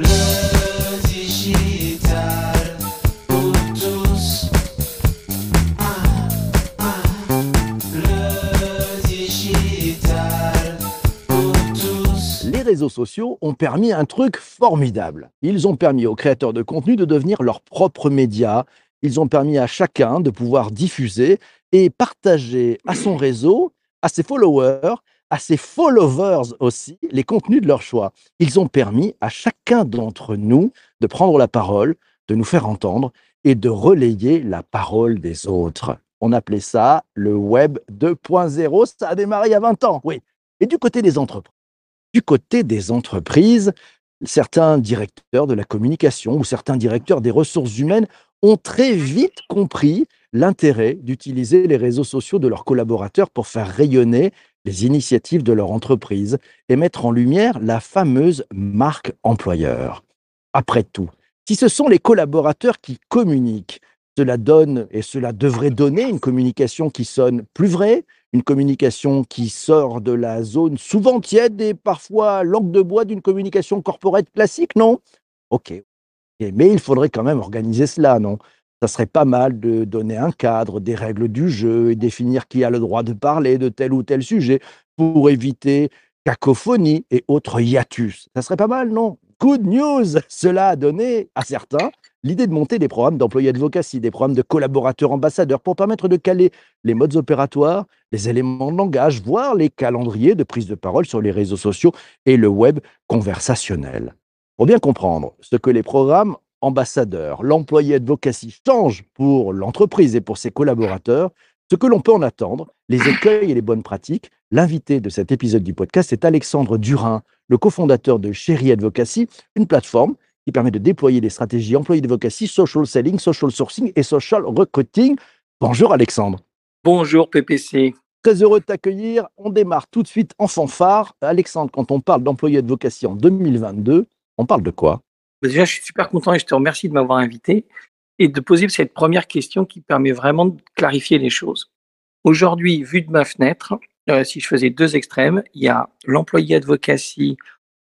Ah, ah. Les réseaux sociaux ont permis un truc formidable. Ils ont permis aux créateurs de contenu de devenir leurs propres médias. Ils ont permis à chacun de pouvoir diffuser et partager à son réseau, à ses followers, à ses followers aussi, les contenus de leur choix. Ils ont permis à chacun d'entre nous de prendre la parole, de nous faire entendre et de relayer la parole des autres. On appelait ça le Web 2.0. Ça a démarré il y a 20 ans, oui. Et du côté des entreprises, du côté des entreprises, certains directeurs de la communication ou certains directeurs des ressources humaines ont très vite compris l'intérêt d'utiliser les réseaux sociaux de leurs collaborateurs pour faire rayonner les initiatives de leur entreprise et mettre en lumière la fameuse marque employeur. Après tout, si ce sont les collaborateurs qui communiquent, cela donne et cela devrait donner une communication qui sonne plus vraie, une communication qui sort de la zone souvent tiède et parfois langue de bois d'une communication corporate classique, non? Ok. Mais il faudrait quand même organiser cela, non? Ça serait pas mal de donner un cadre, des règles du jeu et définir qui a le droit de parler de tel ou tel sujet pour éviter cacophonie et autres hiatus. Ça serait pas mal, non? Good news Cela a donné à certains l'idée de monter des programmes d'employés advocacy, des programmes de collaborateurs ambassadeurs pour permettre de caler les modes opératoires, les éléments de langage, voire les calendriers de prise de parole sur les réseaux sociaux et le web conversationnel. Pour bien comprendre ce que les programmes ambassadeur, l'employé advocacy change pour l'entreprise et pour ses collaborateurs, ce que l'on peut en attendre, les écueils et les bonnes pratiques. L'invité de cet épisode du podcast est Alexandre Durin, le cofondateur de Chéri Advocacy, une plateforme qui permet de déployer des stratégies employés advocacy, social selling, social sourcing et social recruiting. Bonjour Alexandre. Bonjour PPC. Très heureux de t'accueillir. On démarre tout de suite en fanfare. Alexandre, quand on parle d'employé advocacy en 2022, on parle de quoi? Déjà, je suis super content et je te remercie de m'avoir invité et de poser cette première question qui permet vraiment de clarifier les choses. Aujourd'hui, vu de ma fenêtre, euh, si je faisais deux extrêmes, il y a l'employé advocacy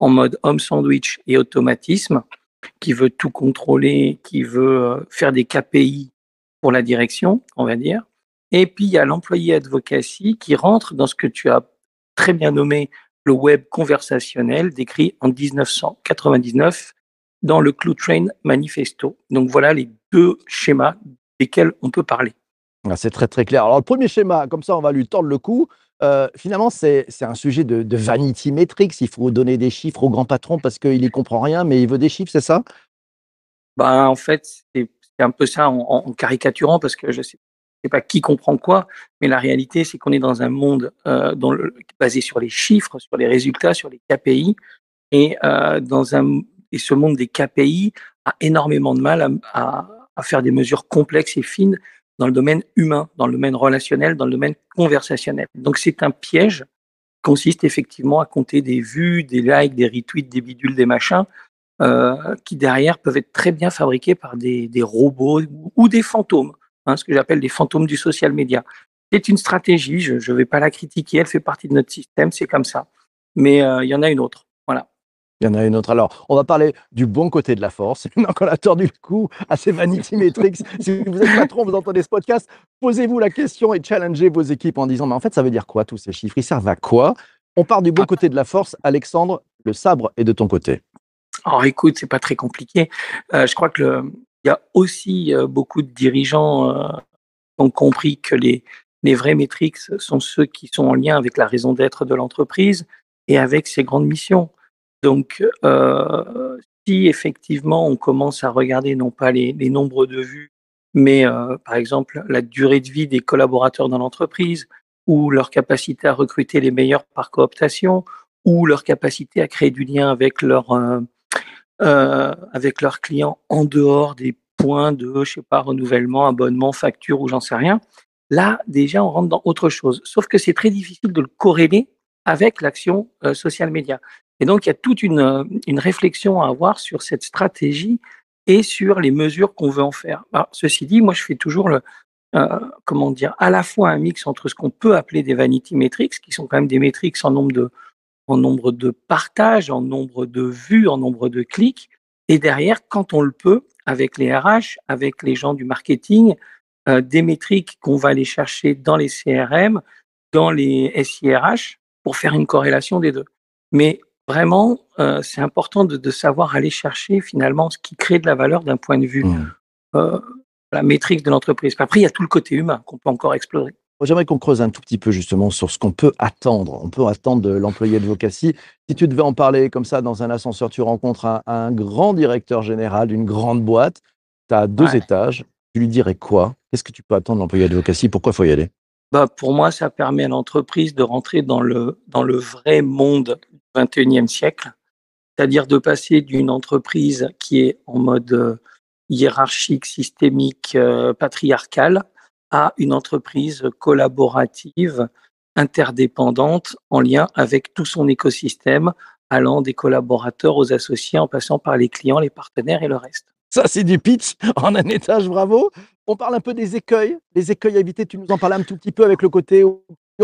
en mode homme sandwich et automatisme, qui veut tout contrôler, qui veut euh, faire des KPI pour la direction, on va dire. Et puis, il y a l'employé advocacy qui rentre dans ce que tu as très bien nommé le web conversationnel, décrit en 1999 dans le Clue Train Manifesto. Donc voilà les deux schémas desquels on peut parler. Ah, c'est très très clair. Alors le premier schéma, comme ça on va lui tordre le cou. Euh, finalement, c'est un sujet de, vanity metrics. Il faut donner des chiffres au grand patron parce qu'il n'y comprend rien, mais il veut des chiffres, c'est ça? Ben, En fait, c'est un peu ça en, caricaturant parce que je ne sais, pas qui comprend quoi, mais la réalité, c'est qu'on est dans un monde euh, basé sur les chiffres, sur les résultats, sur les KPI, et euh, dans un et ce monde des KPI a énormément de mal à, faire des mesures complexes et fines dans le domaine humain, dans le domaine relationnel, dans le domaine conversationnel. Donc c'est un piège qui consiste effectivement à compter des vues, des likes, des retweets, des bidules, des machins, euh, qui derrière peuvent être très bien fabriqués par des, robots ou des fantômes, hein, ce que j'appelle des fantômes du social media. C'est une stratégie, je ne vais pas la critiquer, elle fait partie de notre système, c'est comme ça. Mais euh, il y en a une autre. Il y en a une autre. Alors, on va parler du bon côté de la force. Maintenant qu'on a tordu le cou à ces vanity metrics, si vous êtes patron, vous entendez ce podcast, posez-vous la question et challengez vos équipes en disant, mais en fait, ça veut dire quoi tous ces chiffres? Ils servent à quoi? On part du bon côté de la force. Alexandre, le sabre est de ton côté. Alors, écoute, c'est pas très compliqué. Euh, je crois que il y a aussi euh, beaucoup de dirigeants euh, qui ont compris que les, les vrais métriques sont ceux qui sont en lien avec la raison d'être de l'entreprise et avec ses grandes missions. Donc, euh, si effectivement on commence à regarder non pas les, nombres de vues, mais euh, par exemple la durée de vie des collaborateurs dans l'entreprise, ou leur capacité à recruter les meilleurs par cooptation, ou leur capacité à créer du lien euh, avec leurs clients en dehors des points de, je sais pas, renouvellement, abonnement, facture ou j'en sais rien. Là, déjà, on rentre dans autre chose. Sauf que c'est très difficile de le corréler avec l'action social média. Et donc, il y a toute une, euh, une réflexion à avoir sur cette stratégie et sur les mesures qu'on veut en faire. ceci dit, moi, je fais toujours euh, comment dire, à la fois un mix entre ce qu'on peut appeler des vanity metrics, qui sont quand même des métriques en nombre de, en partages, en nombre de vues, en nombre de clics, Et derrière, quand on le peut, avec les RH, avec les gens du marketing, euh, des métriques qu'on va aller chercher dans les CRM, dans les SIRH, pour faire une corrélation des deux. Mais vraiment, euh, c'est important de, de, savoir aller chercher finalement ce qui crée de la valeur d'un point de vue mmh. euh, la métrique de l'entreprise. Après, il y a tout le côté humain qu'on peut encore explorer. J'aimerais qu'on creuse un tout petit peu justement sur ce qu'on peut attendre. On peut attendre de l'employé de Vocacy. Si tu devais en parler comme ça dans un ascenseur, tu rencontres un, un grand directeur général d'une grande boîte, tu as deux ouais. étages, tu lui dirais quoi? Qu'est-ce que tu peux attendre de l'employé de Vocacy Pourquoi il faut y aller? Bah, Pour moi, ça permet à l'entreprise de rentrer dans le, dans le vrai monde 21e siècle, c'est-à-dire de passer d'une entreprise qui est en mode euh, hiérarchique, systémique, euh, patriarcal, à une entreprise collaborative, interdépendante, en lien avec tout son écosystème, allant des collaborateurs aux associés, en passant par les clients, les partenaires et le reste. Ça, c'est du pitch en un étage, bravo. On parle un peu des écueils, les écueils à éviter. Tu nous en parlais un tout petit peu avec le côté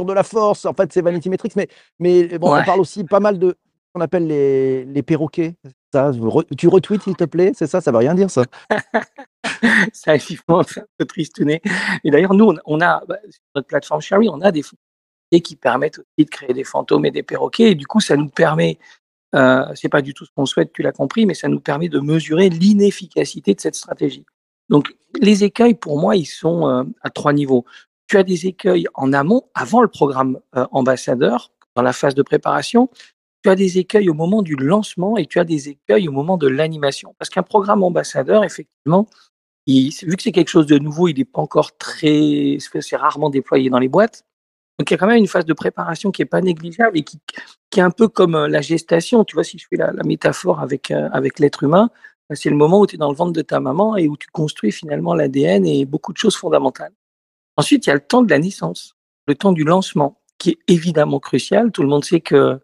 de la force. En fait, c'est Vanity Metrics, mais, mais bon, ouais. on parle aussi pas mal de ce qu'on appelle les, les perroquets. Ça, tu retweets, s'il te plaît C'est ça? Ça veut rien dire, ça Ça, effectivement, un peu tristouné. Et d'ailleurs, nous, on a, bah, sur notre plateforme Sherry, on a des fonctionnalités qui permettent aussi de créer des fantômes et des perroquets. Et du coup, ça nous permet, euh, c'est pas du tout ce qu'on souhaite, tu l'as compris, mais ça nous permet de mesurer l'inefficacité de cette stratégie. Donc, les écueils, pour moi, ils sont euh, à trois niveaux. Tu as des écueils en amont, avant le programme euh, ambassadeur, dans la phase de préparation tu as des écueils au moment du lancement et tu as des écueils au moment de l'animation. Parce qu'un programme ambassadeur, effectivement, vu que c'est quelque chose de nouveau, il n'est pas encore très, c'est rarement déployé dans les boîtes. Donc il y a quand même une phase de préparation qui est pas négligeable et qui, est un peu comme la gestation. Tu vois, si je fais la, métaphore avec, euh, avec l'être humain, c'est le moment où tu es dans le ventre de ta maman et où tu construis finalement l'ADN et beaucoup de choses fondamentales. Ensuite, il y a le temps de la naissance, le temps du lancement, qui est évidemment crucial. Tout le monde sait que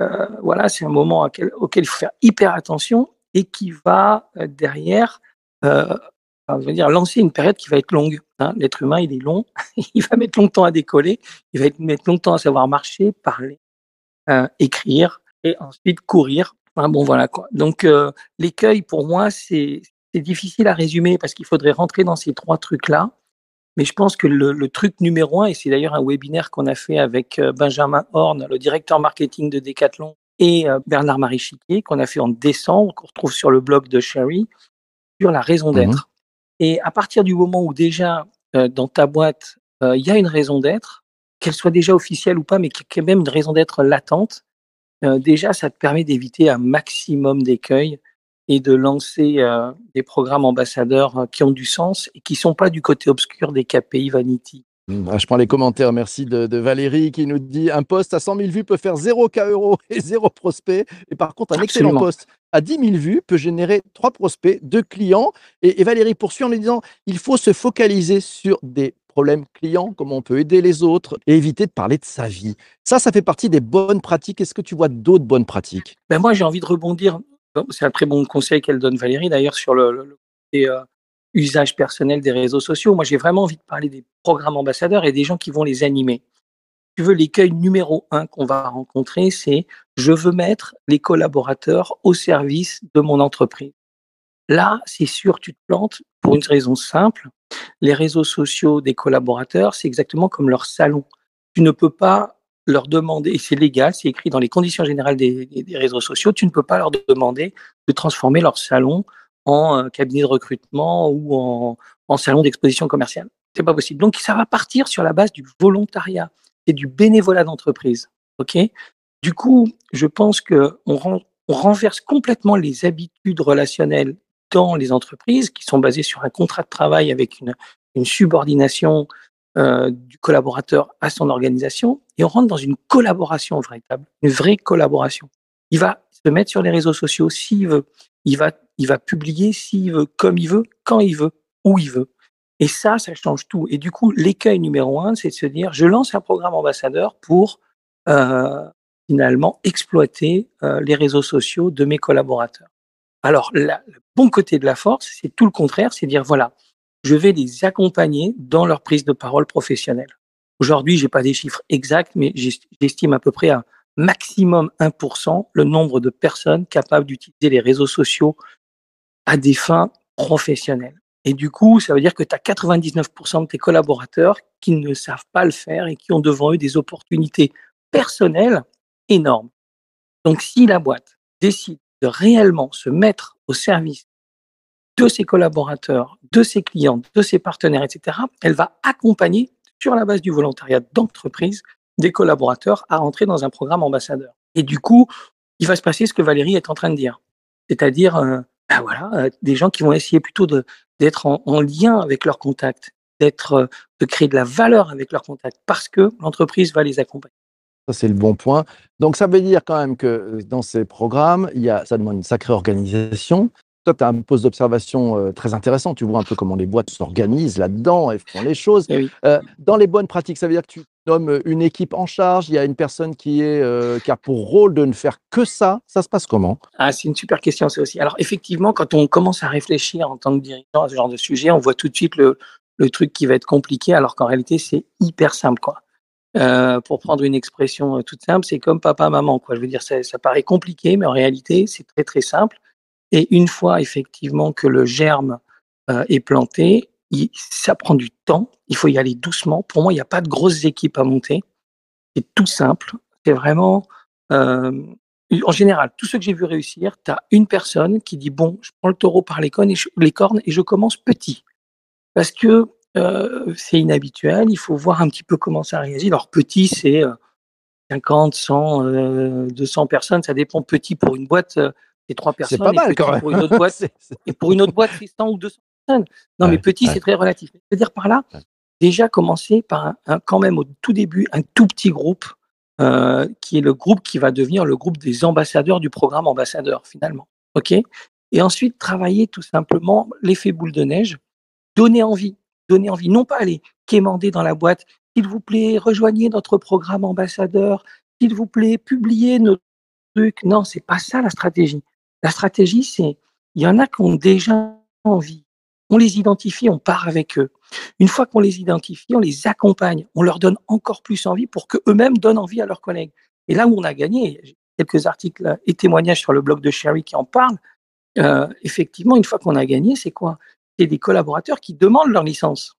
euh, voilà, c'est un moment auquel, il faut faire hyper attention et qui va euh, derrière, euh, enfin, dire, lancer une période qui va être longue. Hein. L'être humain, il est long, il va mettre longtemps à décoller, il va mettre longtemps à savoir marcher, parler, euh, écrire et ensuite courir. Bon, voilà quoi. Donc, l'écueil, pour moi, c'est difficile à résumer parce qu'il faudrait rentrer dans ces trois trucs-là. Mais je pense que le, le truc numéro un, et c'est d'ailleurs un webinaire qu'on a fait avec euh, Benjamin Horn, le directeur marketing de Decathlon, et euh, Bernard Marichiquier, qu'on a fait en décembre, qu'on retrouve sur le blog de Sherry, sur la raison d'être. Mmh. Et à partir du moment où déjà euh, dans ta boîte, euh, il y a une raison d'être, qu'elle soit déjà officielle ou pas, mais qu'il y ait quand même une raison d'être latente, euh, déjà ça te permet d'éviter un maximum d'écueils et de lancer euh, des programmes ambassadeurs euh, qui ont du sens et qui sont pas du côté obscur des KPI Vanity. Ah, je prends les commentaires, merci de, de, Valérie qui nous dit un poste à 100 000 vues peut faire 0 K euros et 0 prospect. Et par contre, un Absolument. excellent poste à 10 000 vues peut générer 3 prospects, 2 clients. Et, et Valérie poursuit en lui disant il faut se focaliser sur des problèmes clients, comment on peut aider les autres et éviter de parler de sa vie. Ça, ça fait partie des bonnes pratiques. Est-ce que tu vois d'autres bonnes pratiques? Ben Moi, j'ai envie de rebondir c'est un très bon conseil qu'elle donne Valérie d'ailleurs sur le, euh, usage personnel des réseaux sociaux. Moi, j'ai vraiment envie de parler des programmes ambassadeurs et des gens qui vont les animer. Tu veux l'écueil numéro un qu'on va rencontrer, c'est je veux mettre les collaborateurs au service de mon entreprise. Là, c'est sûr, tu te plantes pour une raison simple. Les réseaux sociaux des collaborateurs, c'est exactement comme leur salon. Tu ne peux pas leur demander, et c'est légal, c'est écrit dans les conditions générales des, des, réseaux sociaux, tu ne peux pas leur demander de transformer leur salon en euh, cabinet de recrutement ou en, en salon d'exposition commerciale. C'est pas possible. Donc ça va partir sur la base du volontariat et du bénévolat d'entreprise. Ok? Du coup, je pense que on renverse complètement les habitudes relationnelles dans les entreprises qui sont basées sur un contrat de travail avec une, une subordination euh, du collaborateur à son organisation et on rentre dans une collaboration véritable, une vraie collaboration. Il va se mettre sur les réseaux sociaux s'il veut, il va, il va publier s'il veut, comme il veut, quand il veut, où il veut. Et ça, ça change tout. Et du coup, l'écueil numéro un, c'est de se dire, je lance un programme ambassadeur pour euh, finalement exploiter euh, les réseaux sociaux de mes collaborateurs. Alors, le bon côté de la force, c'est tout le contraire, c'est dire, voilà, je vais les accompagner dans leur prise de parole professionnelle. Aujourd'hui, j'ai pas des chiffres exacts, mais j'estime à peu près à maximum 1% le nombre de personnes capables d'utiliser les réseaux sociaux à des fins professionnelles. Et du coup, ça veut dire que tu as 99% de tes collaborateurs qui ne savent pas le faire et qui ont devant eux des opportunités personnelles énormes. Donc, si la boîte décide de réellement se mettre au service de ses collaborateurs, de ses clients, de ses partenaires, etc., elle va accompagner, sur la base du volontariat d'entreprise, des collaborateurs à entrer dans un programme ambassadeur. Et du coup, il va se passer ce que Valérie est en train de dire. C'est-à-dire, euh, ben voilà, euh, des gens qui vont essayer plutôt d'être en, en lien avec leurs contacts, d'être, euh, de créer de la valeur avec leurs contacts, parce que l'entreprise va les accompagner. Ça, c'est le bon point. Donc, ça veut dire quand même que dans ces programmes, il y a, ça demande une sacrée organisation. Toi, tu as un poste d'observation euh, très intéressant. Tu vois un peu comment les boîtes s'organisent là-dedans et font les choses. Eh oui. Euh, dans les bonnes pratiques, ça veut dire que tu nommes une équipe en charge. Il y a une personne qui, est, euh, qui a pour rôle de ne faire que ça. Ça se passe comment? Ah, c'est une super question, ça aussi. Alors, effectivement, quand on commence à réfléchir en tant que dirigeant à ce genre de sujet, on voit tout de suite le, le truc qui va être compliqué, alors qu'en réalité, c'est hyper simple, quoi. Euh, pour prendre une expression toute simple, c'est comme papa-maman, quoi. Je veux dire, ça, ça paraît compliqué, mais en réalité, c'est très, très simple. Et une fois, effectivement, que le germe euh, est planté, ça prend du temps. Il faut y aller doucement. Pour moi, il n'y a pas de grosses équipes à monter. C'est tout simple. C'est vraiment, euh, en général, tous ceux que j'ai vu réussir, tu as une personne qui dit bon, je prends le taureau par les cornes et je, commence petit, parce que euh, c'est inhabituel. Il faut voir un petit peu comment ça réagit. Alors petit, c'est euh, 50, 100, euh, 200 personnes. Ça dépend. Petit pour une boîte, c'est trois C'est personnes. pas mal quand même. Pour une autre boîte, et pour une autre boîte, c'est 100 ou 200 personnes. Non, mais petit, ouais. c'est très relatif. C'est-à-dire par là, déjà commencer par un, un- quand même au tout début un tout petit groupe euh, qui est le groupe qui va devenir le groupe des ambassadeurs du programme ambassadeur finalement. Ok? Et ensuite travailler tout simplement l'effet boule de neige, donner envie, donner envie, non pas aller quémander dans la boîte. S'il vous plaît, rejoignez notre programme ambassadeur. S'il vous plaît, publiez nos trucs. Non, c'est pas ça la stratégie. La stratégie, c'est il y en a qui ont déjà envie. On les identifie, on part avec eux. Une fois qu'on les identifie, on les accompagne, on leur donne encore plus envie pour qu'eux-mêmes donnent envie à leurs collègues. Et là où on a gagné, j'ai quelques articles et témoignages sur le blog de Sherry qui en parlent, euh, effectivement, une fois qu'on a gagné, c'est quoi? C'est des collaborateurs qui demandent leur licence,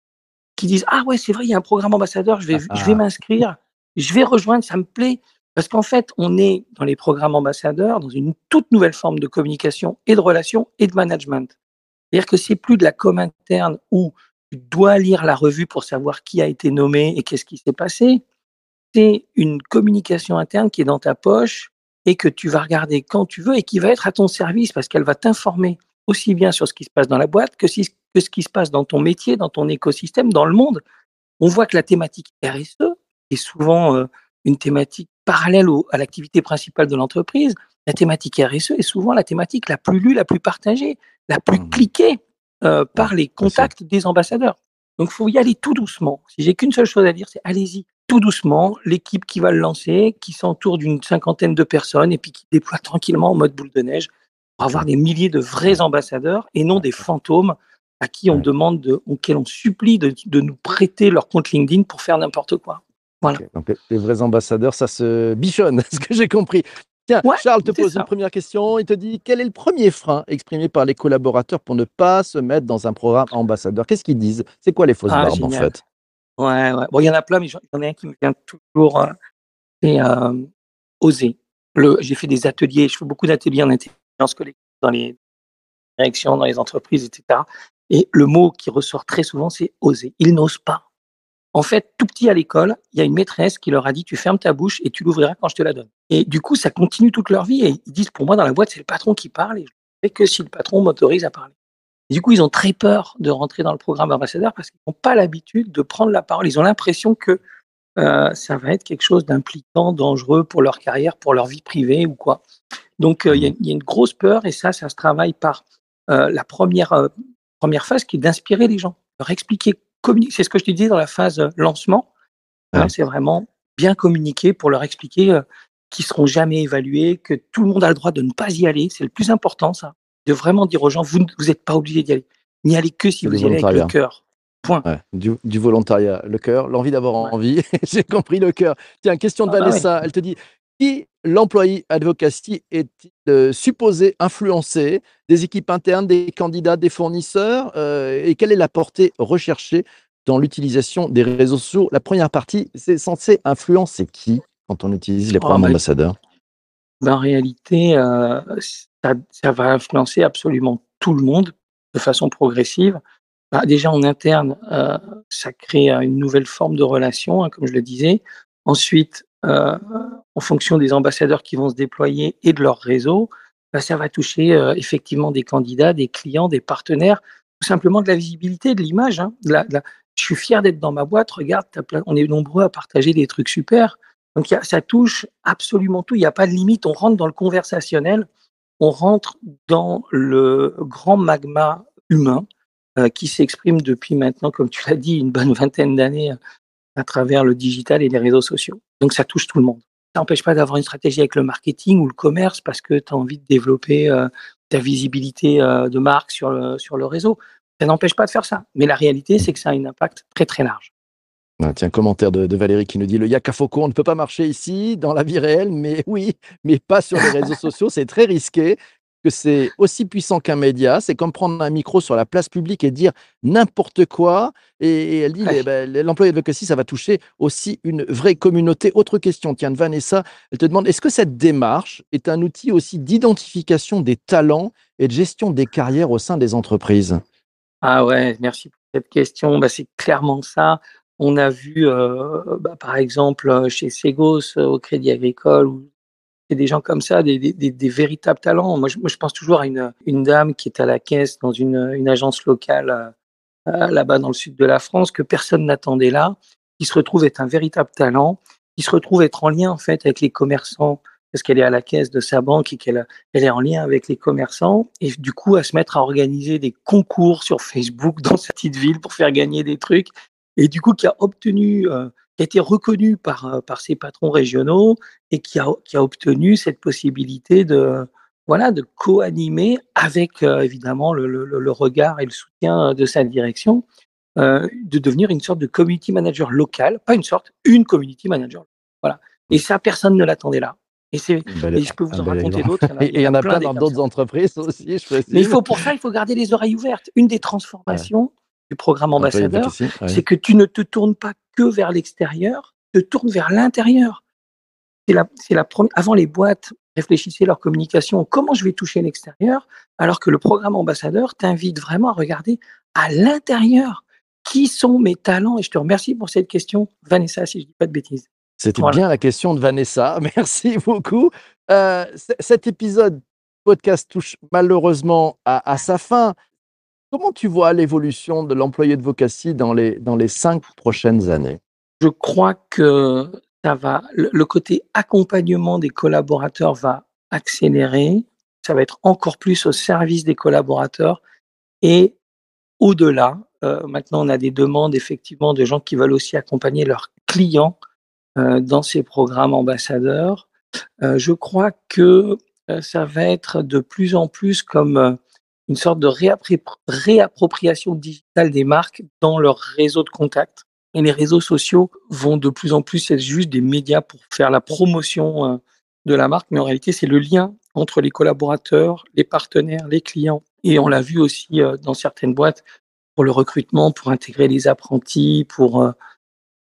qui disent Ah ouais, c'est vrai, il y a un programme ambassadeur, je vais, je vais Ah. m'inscrire, je vais rejoindre, ça me plaît. Parce qu'en fait, on est dans les programmes ambassadeurs, dans une toute nouvelle forme de communication et de relation et de management. C'est-à-dire que c'est plus de la com interne où tu dois lire la revue pour savoir qui a été nommé et qu'est-ce qui s'est passé. C'est une communication interne qui est dans ta poche et que tu vas regarder quand tu veux et qui va être à ton service parce qu'elle va t'informer aussi bien sur ce qui se passe dans la boîte que ce qui se passe dans ton métier, dans ton écosystème, dans le monde. On voit que la thématique RSE est souvent euh, une thématique parallèle au- à l'activité principale de l'entreprise. La thématique RSE est souvent la thématique la plus lue, la plus partagée, la plus Mhm. cliquée euh, par les contacts des ambassadeurs. Donc, il faut y aller tout doucement. Si j'ai qu'une seule chose à dire, c'est allez-y tout doucement. L'équipe qui va le lancer, qui s'entoure d'une cinquantaine de personnes et puis qui déploie tranquillement en mode boule de neige pour avoir des milliers de vrais ambassadeurs et non des fantômes à qui on demande, de, auxquels on supplie de, de nous prêter leur compte LinkedIn pour faire n'importe quoi. Voilà. Donc, les- vrais ambassadeurs, ça se bichonne, ce que j'ai compris. Tiens, Ouais, Charles te pose ça. une première question. Il te dit quel est le premier frein exprimé par les collaborateurs pour ne pas se mettre dans un programme ambassadeur? Qu'est-ce qu'ils disent? C'est quoi les fausses Ah, barbes en fait? Ouais, ouais. Bon, il y en a plein, mais j'en ai un qui me vient toujours. euh, c'est euh, oser. J'ai fait des ateliers, je fais beaucoup d'ateliers en intelligence collective dans les directions, dans les entreprises, etc. Et le mot qui ressort très souvent, c'est oser. Ils n'osent pas. En fait, tout petit à l'école, il y a une maîtresse qui leur a dit tu fermes ta bouche et tu l'ouvriras quand je te la donne. Et du coup, ça continue toute leur vie. Et ils disent pour moi, dans la boîte, c'est le patron qui parle et je ne fais que si le patron m'autorise à parler. Du coup, ils ont très peur de rentrer dans le programme ambassadeur parce qu'ils n'ont pas l'habitude de prendre la parole. Ils ont l'impression que euh, ça va être quelque chose d'impliquant, dangereux pour leur carrière, pour leur vie privée ou quoi. Donc, euh, il y, y a une grosse peur et ça, ça se travaille par euh, la première, euh, première phase qui est d'inspirer les gens, leur expliquer, communiquer. C'est ce que je te disais dans la phase euh, lancement. Hein, Ouais. c'est vraiment bien communiquer pour leur expliquer euh, qu'ils seront jamais évalués, que tout le monde a le droit de ne pas y aller. C'est le plus important, ça. De vraiment dire aux gens, vous n'êtes pas obligés d'y aller. N'y allez que si vous y allez avec le cœur. Point. Ouais, du, du volontariat, le cœur, l'envie d'avoir Ouais. envie. J'ai compris le cœur. Tiens, question de Ah bah Vanessa. Elle te dit Qui l'employé advocacy est-il euh, supposé influencer Des équipes internes, des candidats, des fournisseurs euh, Et quelle est la portée recherchée dans l'utilisation des réseaux sociaux? La première partie, c'est censé influencer qui quand on utilise les Oh, programmes bah, ambassadeurs? en réalité, euh, ça, ça va influencer absolument tout le monde de façon progressive. Bah, déjà en interne, ça crée une nouvelle forme de relation, hein, comme je le disais. Ensuite, euh, en fonction des ambassadeurs qui vont se déployer et de leur réseau, bah, ça va toucher euh, effectivement des candidats, des clients, des partenaires, tout simplement de la visibilité, de l'image. hein, Je suis fier d'être dans ma boîte. Regarde, on est nombreux à partager des trucs super. Donc ça touche absolument tout. Il n'y a pas de limite. On rentre dans le conversationnel. On rentre dans le grand magma humain euh, qui s'exprime depuis maintenant, comme tu l'as dit, une bonne vingtaine d'années à travers le digital et les réseaux sociaux. Donc ça touche tout le monde. Ça n'empêche pas d'avoir une stratégie avec le marketing ou le commerce parce que tu as envie de développer euh, ta visibilité euh, de marque sur le, sur le réseau. Ça n'empêche pas de faire ça. Mais la réalité, c'est que ça a un impact très très large. Ah, Tiens, commentaire de, de Valérie qui nous dit le Yakafoko, on ne peut pas marcher ici dans la vie réelle, mais oui, mais pas sur les réseaux sociaux, c'est très risqué. Que c'est aussi puissant qu'un média, c'est comme prendre un micro sur la place publique et dire n'importe quoi. Et, elle dit Ouais. eh ben, l'employé advocacy, ça va toucher aussi une vraie communauté. Autre question, tiens, Vanessa, elle te demande est-ce que cette démarche est un outil aussi d'identification des talents et de gestion des carrières au sein des entreprises? Ah ouais, merci pour cette question. Bah, c'est clairement ça. On a vu, euh, bah, par exemple, euh, chez Segos, euh, au Crédit Agricole, ou et des gens comme ça, des, véritables talents. Moi je, pense toujours à une, dame qui est à la caisse dans une, agence locale euh, euh, là-bas dans le sud de la France, que personne n'attendait là, qui se retrouve être un véritable talent, qui se retrouve être en lien en fait avec les commerçants, parce qu'elle est à la caisse de sa banque et qu'elle elle est en lien avec les commerçants, et du coup à se mettre à organiser des concours sur Facebook dans sa petite ville pour faire gagner des trucs, et du coup qui a obtenu, euh, qui a été reconnu par, euh, par ses patrons régionaux, et qui a, qui a obtenu cette possibilité de, voilà, de co-animer avec euh, évidemment le, le, le regard et le soutien de sa direction, euh, de devenir une sorte de community manager local, pas une sorte, une community manager. Voilà. Et ça, personne ne l'attendait là. Et, c'est, Bel- et je peux vous en raconter d'autres. Et il y en a plein dans d'autres entreprises aussi, je. Mais il faut pour ça, il faut garder les oreilles ouvertes. Une des transformations du programme Employé ambassadeur, c'est que tu ne te tournes pas que vers l'extérieur, tu te tournes vers l'intérieur. C'est la, c'est la première. Avant les boîtes réfléchissaient leur communication, comment je vais toucher l'extérieur, alors que le programme ambassadeur t'invite vraiment à regarder à l'intérieur qui sont mes talents. Et je te remercie pour cette question, Vanessa, si je dis pas de bêtises. C'était Voilà. bien la question de Vanessa. Merci beaucoup. Euh, cet épisode podcast touche malheureusement à, à sa fin. Comment tu vois l'évolution de l'employé de dans les, dans les cinq prochaines années? Je crois que ça va, le, côté accompagnement des collaborateurs va accélérer. Ça va être encore plus au service des collaborateurs et au-delà. euh, maintenant, on a des demandes effectivement de gens qui veulent aussi accompagner leurs clients euh, dans ces programmes ambassadeurs. Euh, je crois que ça va être de plus en plus comme une sorte de réappropriation digitale des marques dans leur réseau de contacts. Et les réseaux sociaux vont de plus en plus être juste des médias pour faire la promotion euh, de la marque, mais en réalité, c'est le lien entre les collaborateurs, les partenaires, les clients. Et on l'a vu aussi euh, dans certaines boîtes pour le recrutement, pour intégrer les apprentis, pour euh,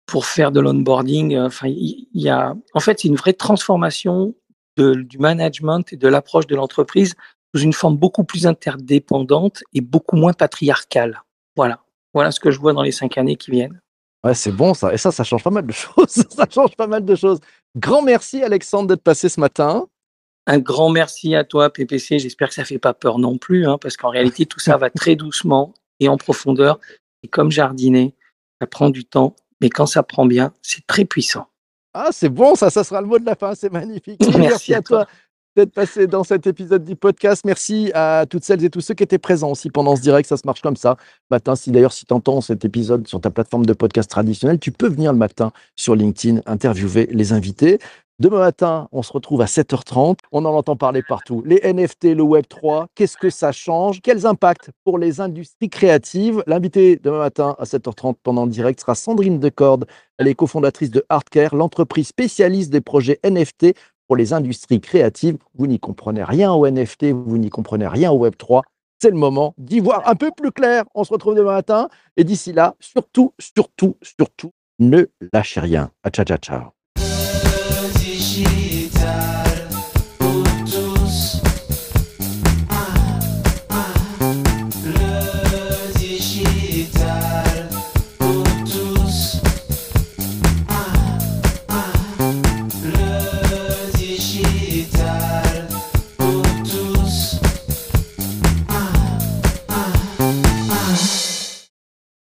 pour faire de l'onboarding. Enfin, il y a, en fait, c'est une vraie transformation du management et de l'approche de l'entreprise sous une forme beaucoup plus interdépendante et beaucoup moins patriarcale. Voilà. Voilà ce que je vois dans les cinq années qui viennent. Ouais, c'est bon ça. Et ça, ça change pas mal de choses. ça change pas mal de choses. Grand merci, Alexandre, d'être passé ce matin. Un grand merci à toi, PPC. J'espère que ça fait pas peur non plus, hein, parce qu'en réalité, tout ça va très doucement et en profondeur. Et comme jardiner, ça prend du temps, mais quand ça prend bien, c'est très puissant. Ah, c'est bon, ça, ça sera le mot de la fin. C'est magnifique. Merci à toi. D'être passé dans cet épisode du podcast. Merci à toutes celles et tous ceux qui étaient présents aussi pendant ce direct. Ça se marche comme ça. Matin, si d'ailleurs, si tu entends cet épisode sur ta plateforme de podcast traditionnelle, tu peux venir le matin sur LinkedIn interviewer les invités. Demain matin, on se retrouve à 7h30. On en entend parler partout. Les NFT, le Web3, qu'est-ce que ça change? Quels impacts pour les industries créatives? L'invité demain matin à 7h30 pendant le direct sera Sandrine Decorde. Elle est cofondatrice de Hardcare, l'entreprise spécialiste des projets NFT les industries créatives. Vous n'y comprenez rien au NFT, vous n'y comprenez rien au Web3. C'est le moment d'y voir un peu plus clair. On se retrouve demain matin. Et d'ici là, surtout, surtout, surtout, ne lâchez rien. À ciao, ciao, ciao.